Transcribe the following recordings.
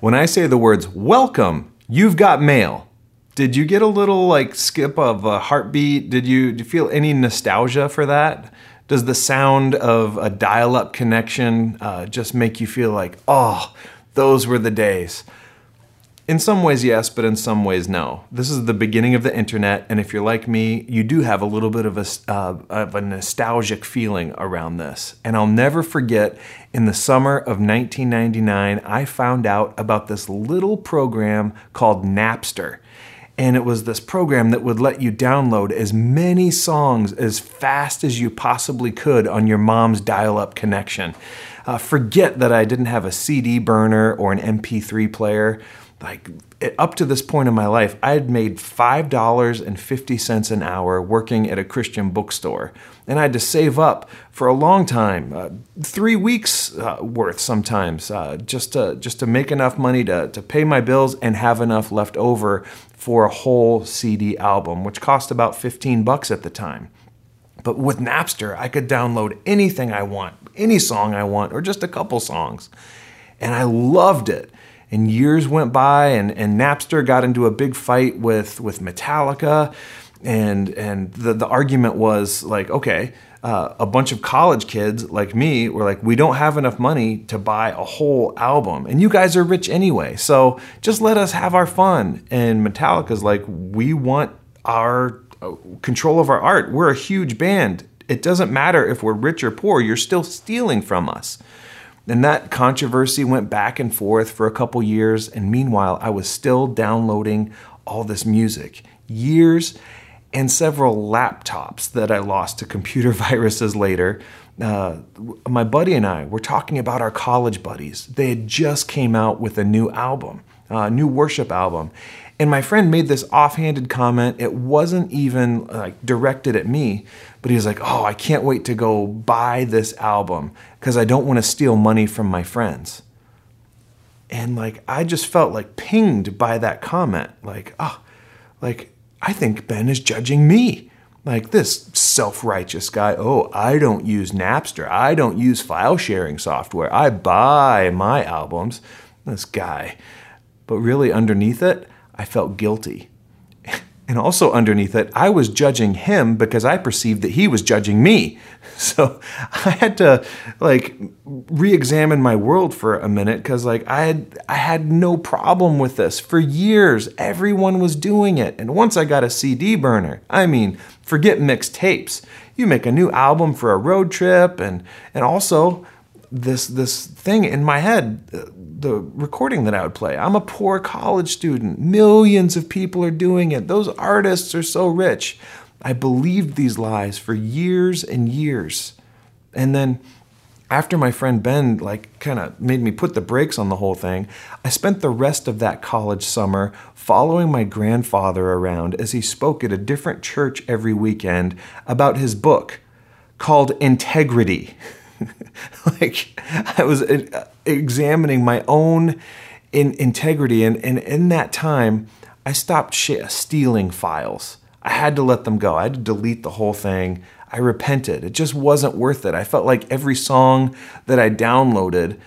When I say the words welcome, you've got mail. Did you get a little like skip of a heartbeat? Did you, did you feel any nostalgia for that? Does the sound of a dial up connection uh, just make you feel like, oh, those were the days? In some ways, yes, but in some ways, no. This is the beginning of the internet, and if you're like me, you do have a little bit of a, uh, of a nostalgic feeling around this. And I'll never forget, in the summer of 1999, I found out about this little program called Napster. And it was this program that would let you download as many songs as fast as you possibly could on your mom's dial up connection. Uh, forget that I didn't have a CD burner or an MP3 player like up to this point in my life, I had made $5.50 an hour working at a Christian bookstore. And I had to save up for a long time, uh, three weeks uh, worth sometimes, uh, just, to, just to make enough money to, to pay my bills and have enough left over for a whole CD album, which cost about 15 bucks at the time. But with Napster, I could download anything I want, any song I want, or just a couple songs. And I loved it and years went by and, and Napster got into a big fight with, with Metallica. And, and the, the argument was like, okay, uh, a bunch of college kids like me were like, we don't have enough money to buy a whole album. And you guys are rich anyway. So just let us have our fun. And Metallica's like, we want our uh, control of our art. We're a huge band. It doesn't matter if we're rich or poor, you're still stealing from us. And that controversy went back and forth for a couple years. And meanwhile, I was still downloading all this music. Years and several laptops that I lost to computer viruses later. Uh, my buddy and I were talking about our college buddies. They had just came out with a new album, a uh, new worship album. And my friend made this offhanded comment. It wasn't even like directed at me, but he was like, "Oh, I can't wait to go buy this album because I don't want to steal money from my friends." And like I just felt like pinged by that comment. Like, "Oh, like I think Ben is judging me." Like this self-righteous guy, "Oh, I don't use Napster. I don't use file sharing software. I buy my albums." This guy. But really underneath it, I felt guilty. And also underneath it, I was judging him because I perceived that he was judging me. So I had to like re-examine my world for a minute because like I had I had no problem with this for years. Everyone was doing it, and once I got a CD burner, I mean, forget mixed tapes. You make a new album for a road trip, and and also this this thing in my head uh, the recording that I would play. I'm a poor college student. Millions of people are doing it. Those artists are so rich. I believed these lies for years and years. And then after my friend Ben like kind of made me put the brakes on the whole thing, I spent the rest of that college summer following my grandfather around as he spoke at a different church every weekend about his book called Integrity. like I was uh, examining my own in integrity, and, and in that time, I stopped stealing files. I had to let them go. I had to delete the whole thing. I repented. It just wasn't worth it. I felt like every song that I downloaded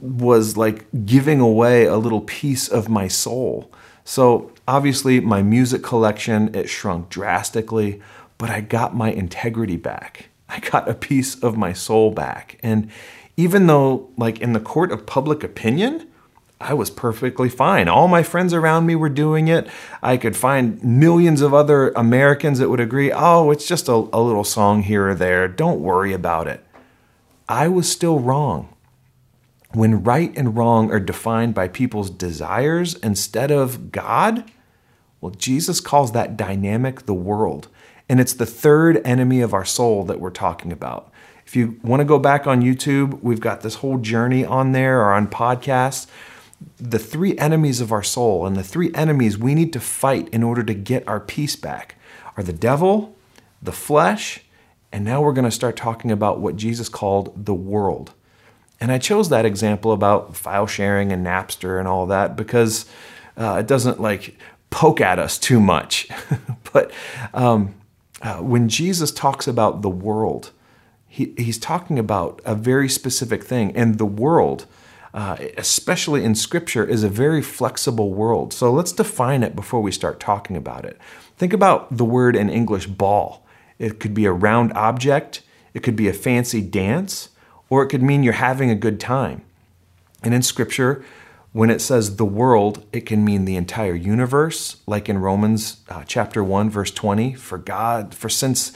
was like giving away a little piece of my soul. So obviously my music collection it shrunk drastically, but I got my integrity back. I got a piece of my soul back. And even though, like, in the court of public opinion, I was perfectly fine. All my friends around me were doing it. I could find millions of other Americans that would agree, oh, it's just a, a little song here or there. Don't worry about it. I was still wrong. When right and wrong are defined by people's desires instead of God, well, Jesus calls that dynamic the world. And it's the third enemy of our soul that we're talking about. If you want to go back on YouTube, we've got this whole journey on there or on podcasts. The three enemies of our soul and the three enemies we need to fight in order to get our peace back are the devil, the flesh, and now we're going to start talking about what Jesus called the world. And I chose that example about file sharing and Napster and all that because uh, it doesn't like poke at us too much. but um, uh, when Jesus talks about the world, he, he's talking about a very specific thing. And the world, uh, especially in Scripture, is a very flexible world. So let's define it before we start talking about it. Think about the word in English ball. It could be a round object, it could be a fancy dance, or it could mean you're having a good time. And in Scripture, when it says the world, it can mean the entire universe, like in Romans uh, chapter 1, verse 20. For God, for since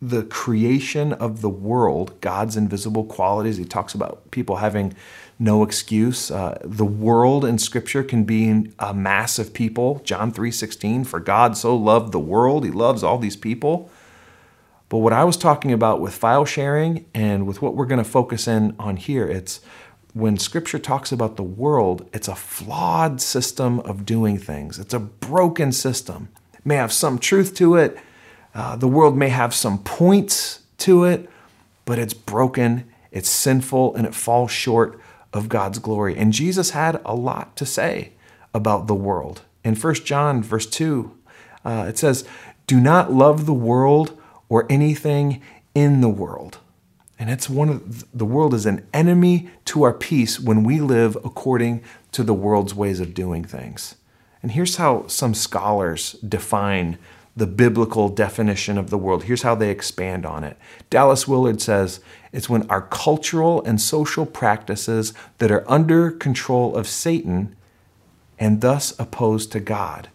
the creation of the world, God's invisible qualities, he talks about people having no excuse. Uh, the world in Scripture can be a mass of people. John 3:16, for God so loved the world, he loves all these people. But what I was talking about with file sharing and with what we're going to focus in on here, it's when scripture talks about the world, it's a flawed system of doing things. It's a broken system. It may have some truth to it. Uh, the world may have some points to it, but it's broken, it's sinful, and it falls short of God's glory. And Jesus had a lot to say about the world. In 1 John, verse 2, uh, it says, Do not love the world or anything in the world. And it's one of the world is an enemy to our peace when we live according to the world's ways of doing things. And here's how some scholars define the biblical definition of the world. Here's how they expand on it. Dallas Willard says it's when our cultural and social practices that are under control of Satan and thus opposed to God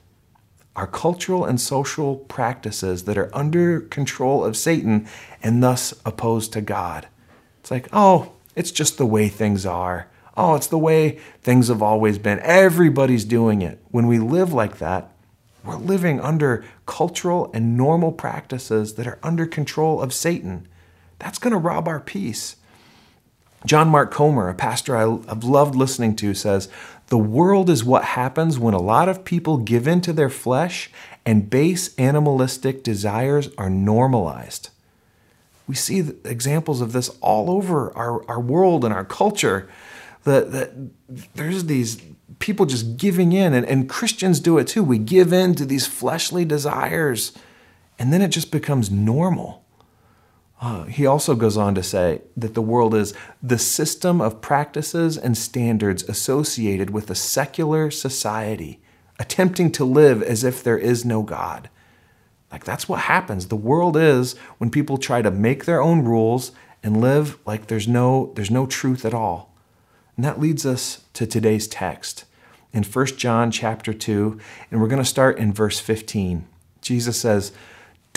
our cultural and social practices that are under control of Satan and thus opposed to God. It's like, oh, it's just the way things are. Oh, it's the way things have always been. Everybody's doing it. When we live like that, we're living under cultural and normal practices that are under control of Satan. That's going to rob our peace. John Mark Comer, a pastor I've loved listening to, says the world is what happens when a lot of people give in to their flesh and base animalistic desires are normalized. We see examples of this all over our, our world and our culture. That, that there's these people just giving in, and, and Christians do it too. We give in to these fleshly desires, and then it just becomes normal. Uh, he also goes on to say that the world is the system of practices and standards associated with a secular society, attempting to live as if there is no God. Like that's what happens. The world is when people try to make their own rules and live like there's no, there's no truth at all. And that leads us to today's text in 1 John chapter 2, and we're going to start in verse 15. Jesus says,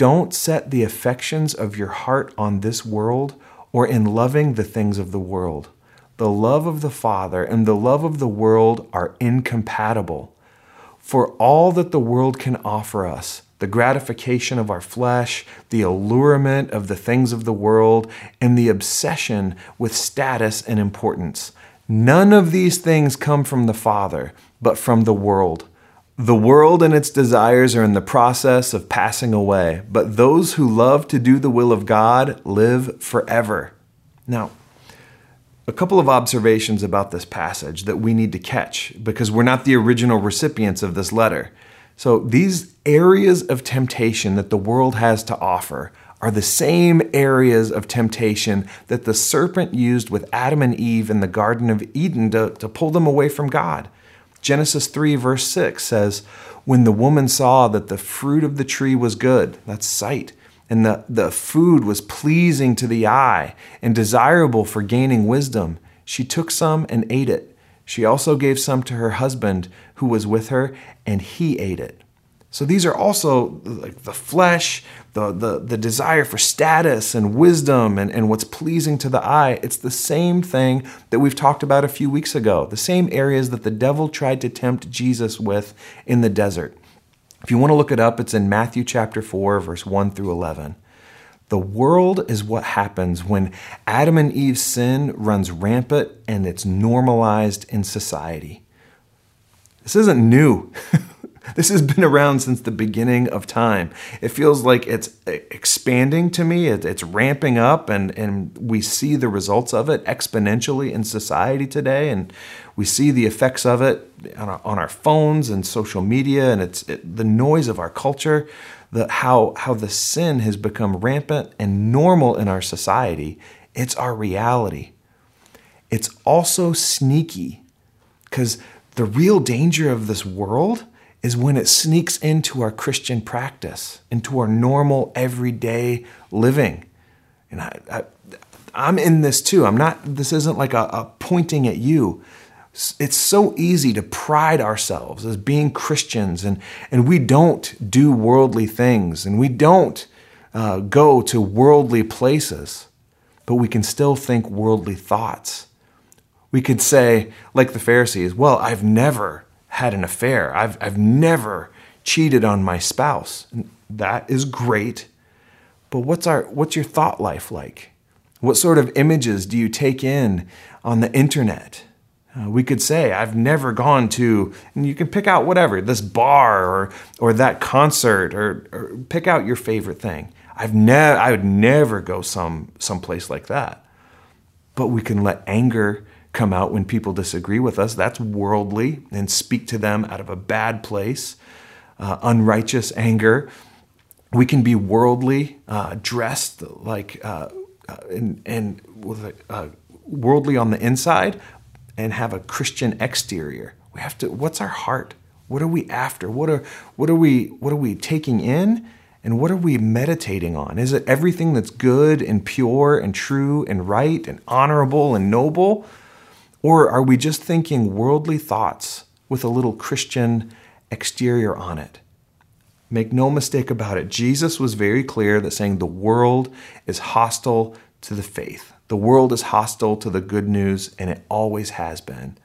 don't set the affections of your heart on this world or in loving the things of the world. The love of the Father and the love of the world are incompatible. For all that the world can offer us, the gratification of our flesh, the allurement of the things of the world, and the obsession with status and importance. None of these things come from the Father, but from the world. The world and its desires are in the process of passing away, but those who love to do the will of God live forever. Now, a couple of observations about this passage that we need to catch because we're not the original recipients of this letter. So, these areas of temptation that the world has to offer are the same areas of temptation that the serpent used with Adam and Eve in the Garden of Eden to, to pull them away from God. Genesis 3, verse 6 says, When the woman saw that the fruit of the tree was good, that's sight, and the, the food was pleasing to the eye and desirable for gaining wisdom, she took some and ate it. She also gave some to her husband who was with her, and he ate it. So these are also like the flesh, the, the, the desire for status and wisdom and, and what's pleasing to the eye. It's the same thing that we've talked about a few weeks ago, the same areas that the devil tried to tempt Jesus with in the desert. If you want to look it up, it's in Matthew chapter 4, verse 1 through 11. The world is what happens when Adam and Eve's sin runs rampant and it's normalized in society. This isn't new. This has been around since the beginning of time. It feels like it's expanding to me, it's ramping up, and, and we see the results of it exponentially in society today. And we see the effects of it on our, on our phones and social media, and it's it, the noise of our culture, the, how, how the sin has become rampant and normal in our society. It's our reality. it's also sneaky because the real danger of this world is when it sneaks into our Christian practice, into our normal everyday living. And I, I, I'm in this too. I'm not, this isn't like a, a pointing at you. It's so easy to pride ourselves as being Christians, and, and we don't do worldly things, and we don't uh, go to worldly places, but we can still think worldly thoughts. We could say, like the Pharisees, well, I've never had an affair, I've, I've never cheated on my spouse. That is great, but what's, our, what's your thought life like? What sort of images do you take in on the internet? Uh, we could say, I've never gone to, and you can pick out whatever, this bar or, or that concert, or, or pick out your favorite thing. I've never, I would never go some someplace like that. But we can let anger come out when people disagree with us. That's worldly and speak to them out of a bad place. Uh, unrighteous anger. We can be worldly, uh, dressed like uh, uh, and, and with a, uh, worldly on the inside and have a Christian exterior. We have to. What's our heart? What are we after? What are what are we what are we taking in? And what are we meditating on? Is it everything that's good and pure and true and right and honorable and noble? Or are we just thinking worldly thoughts with a little Christian exterior on it? Make no mistake about it. Jesus was very clear that saying the world is hostile to the faith. The world is hostile to the good news, and it always has been.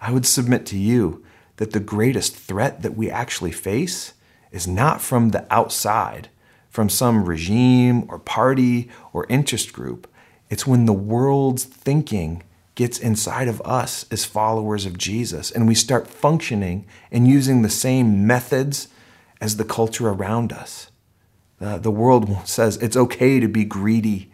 I would submit to you that the greatest threat that we actually face is not from the outside, from some regime or party or interest group. It's when the world's thinking gets inside of us as followers of Jesus and we start functioning and using the same methods as the culture around us. Uh, the world says it's okay to be greedy.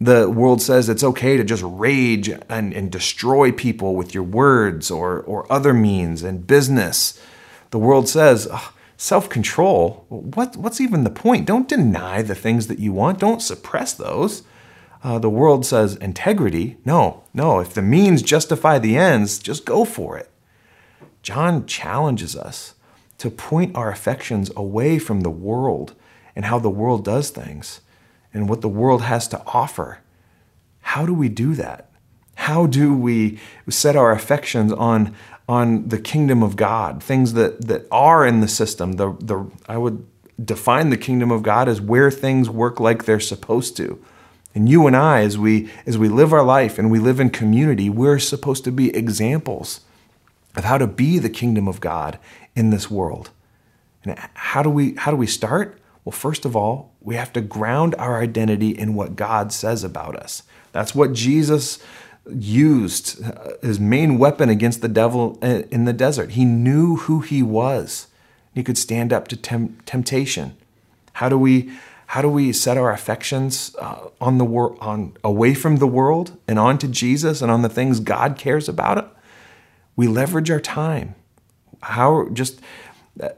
The world says it's okay to just rage and, and destroy people with your words or, or other means and business. The world says, self control, what, what's even the point? Don't deny the things that you want, don't suppress those. Uh, the world says integrity. No, no, if the means justify the ends, just go for it. John challenges us to point our affections away from the world and how the world does things and what the world has to offer. How do we do that? How do we set our affections on, on the kingdom of God, things that, that are in the system? The, the, I would define the kingdom of God as where things work like they're supposed to. And you and I, as we, as we live our life and we live in community, we're supposed to be examples of how to be the kingdom of God in this world. And how do we how do we start? Well, first of all, we have to ground our identity in what God says about us. That's what Jesus used uh, his main weapon against the devil in the desert. He knew who he was. He could stand up to temptation. How do we how do we set our affections uh, on the wor- on away from the world and onto Jesus and on the things God cares about? We leverage our time how just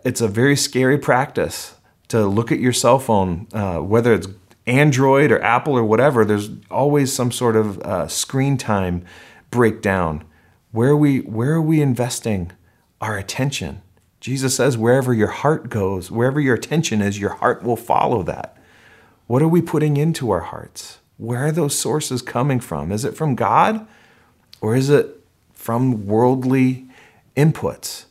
it's a very scary practice to look at your cell phone, uh, whether it's Android or Apple or whatever. There's always some sort of uh, screen time breakdown. Where are we where are we investing our attention? Jesus says, wherever your heart goes, wherever your attention is, your heart will follow that. What are we putting into our hearts? Where are those sources coming from? Is it from God or is it from worldly inputs?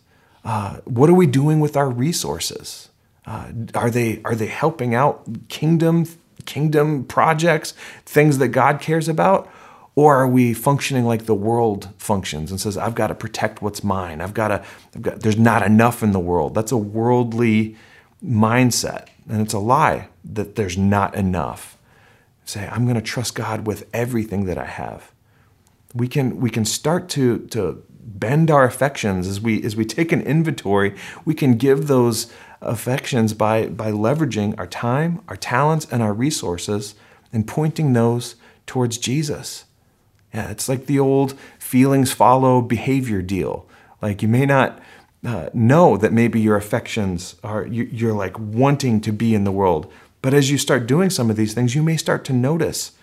Uh, what are we doing with our resources? Uh, are they are they helping out kingdom kingdom projects, things that God cares about, or are we functioning like the world functions and says, "I've got to protect what's mine. I've got to. I've got, there's not enough in the world." That's a worldly mindset, and it's a lie that there's not enough. Say, "I'm going to trust God with everything that I have." We can we can start to to bend our affections as we as we take an inventory we can give those affections by by leveraging our time our talents and our resources and pointing those towards jesus yeah it's like the old feelings follow behavior deal like you may not uh, know that maybe your affections are you, you're like wanting to be in the world but as you start doing some of these things you may start to notice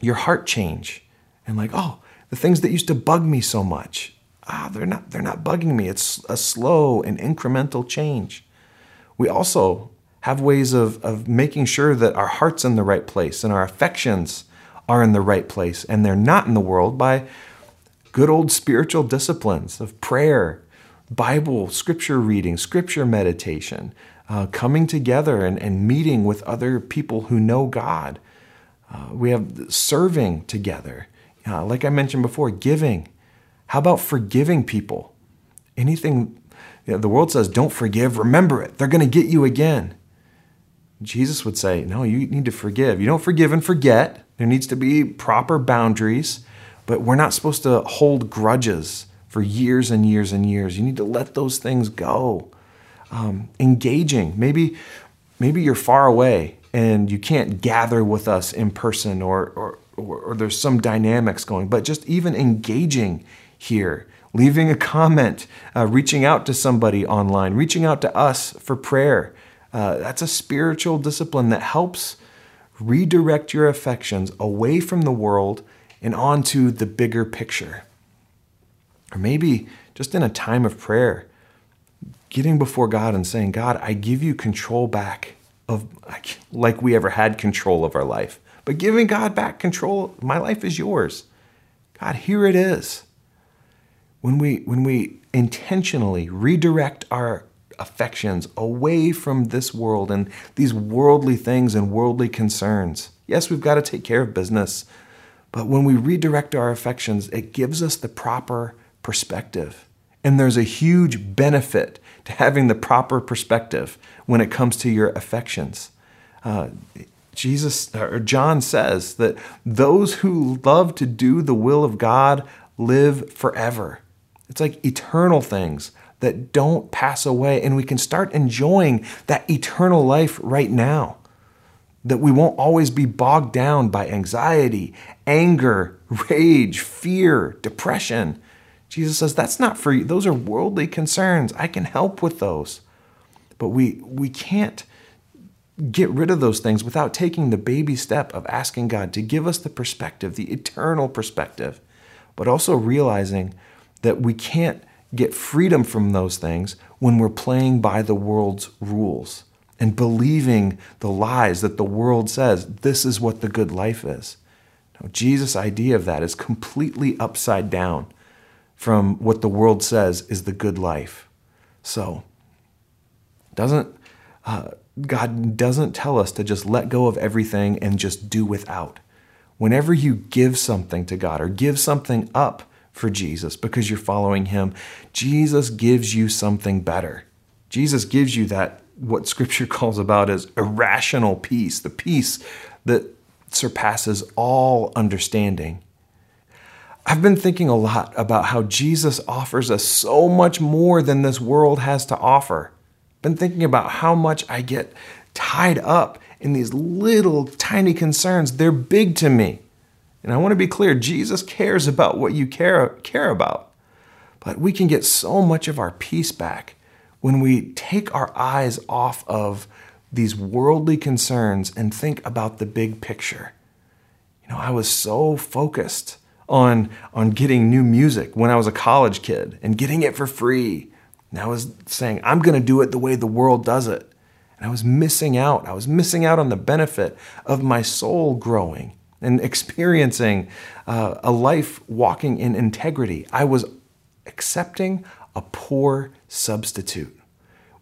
your heart change and like oh The things that used to bug me so much, ah, they're not, they're not bugging me. It's a slow and incremental change. We also have ways of, of making sure that our heart's in the right place and our affections are in the right place and they're not in the world by good old spiritual disciplines of prayer, Bible, scripture reading, scripture meditation, uh, coming together and, and meeting with other people who know God. Uh, we have serving together. Uh, like I mentioned before, giving. How about forgiving people? Anything you know, the world says, don't forgive, remember it. They're going to get you again. Jesus would say, no, you need to forgive. You don't forgive and forget. There needs to be proper boundaries, but we're not supposed to hold grudges for years and years and years. You need to let those things go. Um, engaging. Maybe, maybe you're far away and you can't gather with us in person or, or, or, or there's some dynamics going, but just even engaging here, leaving a comment, uh, reaching out to somebody online, reaching out to us for prayer. Uh, that's a spiritual discipline that helps redirect your affections away from the world and onto the bigger picture. Or maybe just in a time of prayer, getting before God and saying, God, I give you control back of like we ever had control of our life. But giving God back control, my life is yours. God, here it is. When we when we intentionally redirect our affections away from this world and these worldly things and worldly concerns. Yes, we've got to take care of business, but when we redirect our affections, it gives us the proper perspective. And there's a huge benefit to having the proper perspective when it comes to your affections. Uh, Jesus or John says that those who love to do the will of God live forever. It's like eternal things that don't pass away, and we can start enjoying that eternal life right now. That we won't always be bogged down by anxiety, anger, rage, fear, depression. Jesus says, That's not for you. Those are worldly concerns. I can help with those. But we, we can't get rid of those things without taking the baby step of asking God to give us the perspective, the eternal perspective, but also realizing that we can't get freedom from those things when we're playing by the world's rules and believing the lies that the world says this is what the good life is. Now, Jesus' idea of that is completely upside down from what the world says is the good life. So, doesn't uh, God doesn't tell us to just let go of everything and just do without. Whenever you give something to God or give something up for Jesus because you're following him, Jesus gives you something better. Jesus gives you that, what scripture calls about as irrational peace, the peace that surpasses all understanding. I've been thinking a lot about how Jesus offers us so much more than this world has to offer. Been thinking about how much I get tied up in these little tiny concerns. They're big to me. And I want to be clear Jesus cares about what you care, care about. But we can get so much of our peace back when we take our eyes off of these worldly concerns and think about the big picture. You know, I was so focused on, on getting new music when I was a college kid and getting it for free. And I was saying, I'm going to do it the way the world does it. And I was missing out. I was missing out on the benefit of my soul growing and experiencing uh, a life walking in integrity. I was accepting a poor substitute.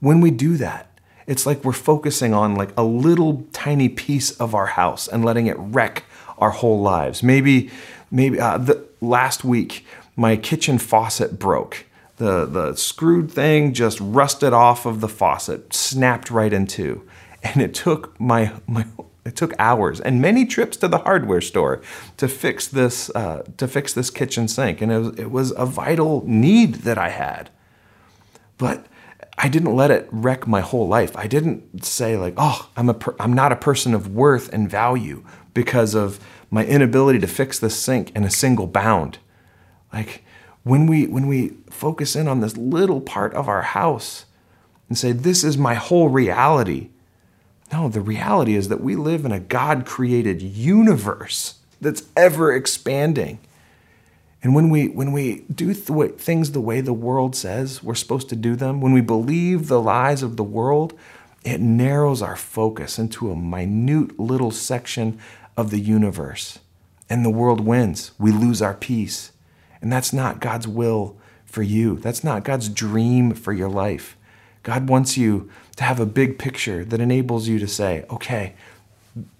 When we do that, it's like we're focusing on like a little tiny piece of our house and letting it wreck our whole lives. Maybe, maybe uh, the, last week my kitchen faucet broke. The the screwed thing just rusted off of the faucet, snapped right in two, and it took my my it took hours and many trips to the hardware store to fix this uh, to fix this kitchen sink, and it was, it was a vital need that I had. But I didn't let it wreck my whole life. I didn't say like, "Oh, I'm a per- I'm not a person of worth and value because of my inability to fix this sink in a single bound." Like when we when we focus in on this little part of our house and say, "This is my whole reality." No, the reality is that we live in a God created universe that's ever expanding. And when we when we do th- things the way the world says we're supposed to do them, when we believe the lies of the world, it narrows our focus into a minute little section of the universe. And the world wins. We lose our peace. And that's not God's will for you. That's not God's dream for your life. God wants you to have a big picture that enables you to say, okay,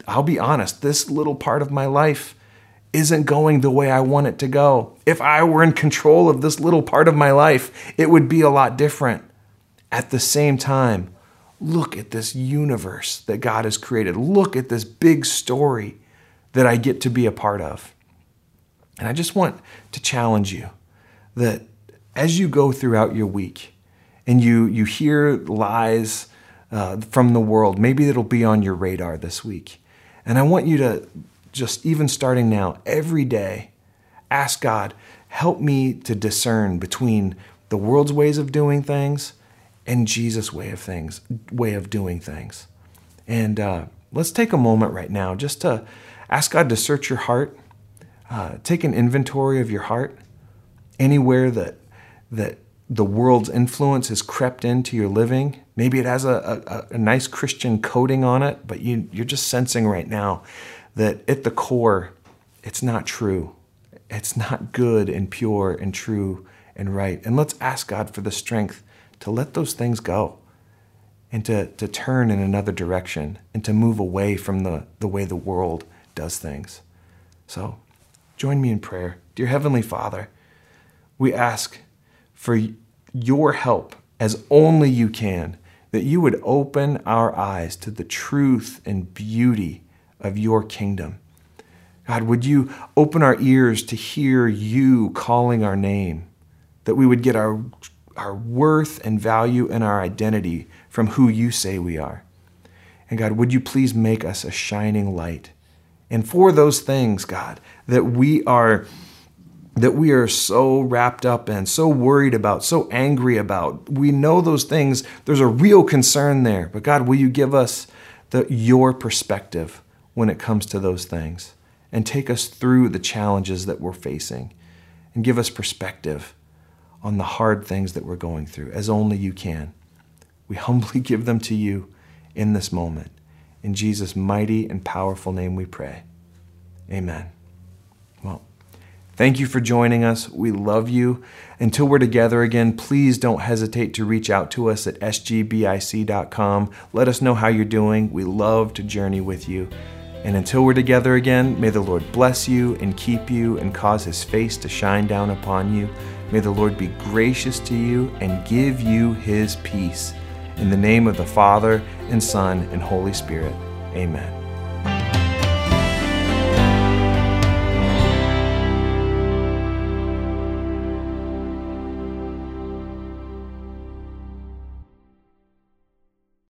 I'll be honest, this little part of my life isn't going the way I want it to go. If I were in control of this little part of my life, it would be a lot different. At the same time, look at this universe that God has created. Look at this big story that I get to be a part of. And I just want to challenge you that as you go throughout your week and you, you hear lies uh, from the world, maybe it'll be on your radar this week. And I want you to just, even starting now, every day, ask God, help me to discern between the world's ways of doing things and Jesus' way of things, way of doing things. And uh, let's take a moment right now just to ask God to search your heart, uh, take an inventory of your heart, anywhere that that the world's influence has crept into your living. Maybe it has a, a, a nice Christian coating on it, but you, you're just sensing right now that at the core, it's not true. It's not good and pure and true and right. And let's ask God for the strength to let those things go and to, to turn in another direction and to move away from the, the way the world does things. So join me in prayer. Dear Heavenly Father, we ask for your help as only you can, that you would open our eyes to the truth and beauty of your kingdom. God, would you open our ears to hear you calling our name, that we would get our our worth and value and our identity from who you say we are. And God, would you please make us a shining light? And for those things, God, that we are that we are so wrapped up in, so worried about, so angry about. We know those things, there's a real concern there. But God, will you give us the, your perspective when it comes to those things and take us through the challenges that we're facing and give us perspective on the hard things that we're going through as only you can. We humbly give them to you in this moment. In Jesus' mighty and powerful name we pray. Amen. Well, thank you for joining us. We love you. Until we're together again, please don't hesitate to reach out to us at sgbic.com. Let us know how you're doing. We love to journey with you. And until we're together again, may the Lord bless you and keep you and cause his face to shine down upon you. May the Lord be gracious to you and give you his peace. In the name of the Father, and Son, and Holy Spirit, amen.